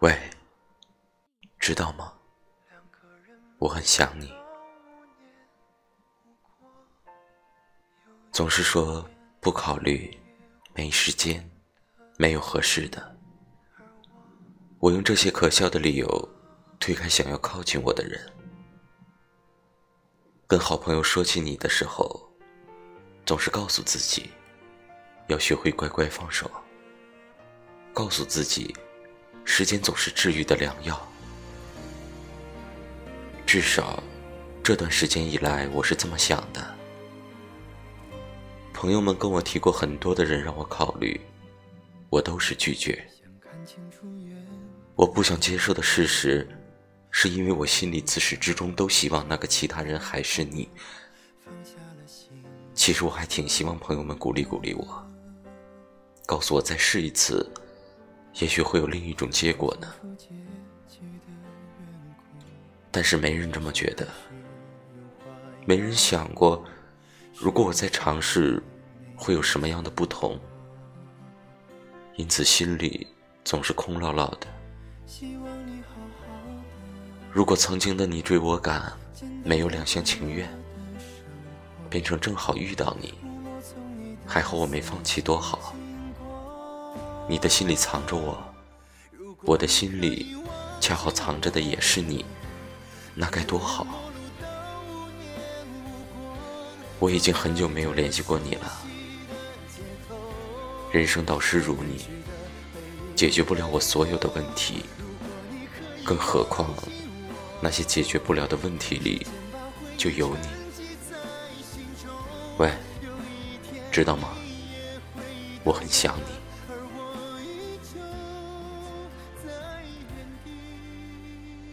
喂，知道吗？我很想你。总是说不考虑，没时间，没有合适的。我用这些可笑的理由推开想要靠近我的人。跟好朋友说起你的时候，总是告诉自己要学会乖乖放手。告诉自己，时间总是治愈的良药。至少，这段时间以来，我是这么想的。朋友们跟我提过很多的人让我考虑，我都是拒绝。我不想接受的事实，是因为我心里自始至终都希望那个其他人还是你。其实我还挺希望朋友们鼓励鼓励我，告诉我再试一次。也许会有另一种结果呢，但是没人这么觉得，没人想过，如果我再尝试，会有什么样的不同，因此心里总是空落落的。如果曾经的你追我赶，没有两厢情愿，变成正好遇到你，还好我没放弃，多好。你的心里藏着我，我的心里恰好藏着的也是你，那该多好！我已经很久没有联系过你了。人生导师如你，解决不了我所有的问题，更何况那些解决不了的问题里就有你。喂，知道吗？我很想你。